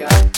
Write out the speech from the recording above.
Yeah.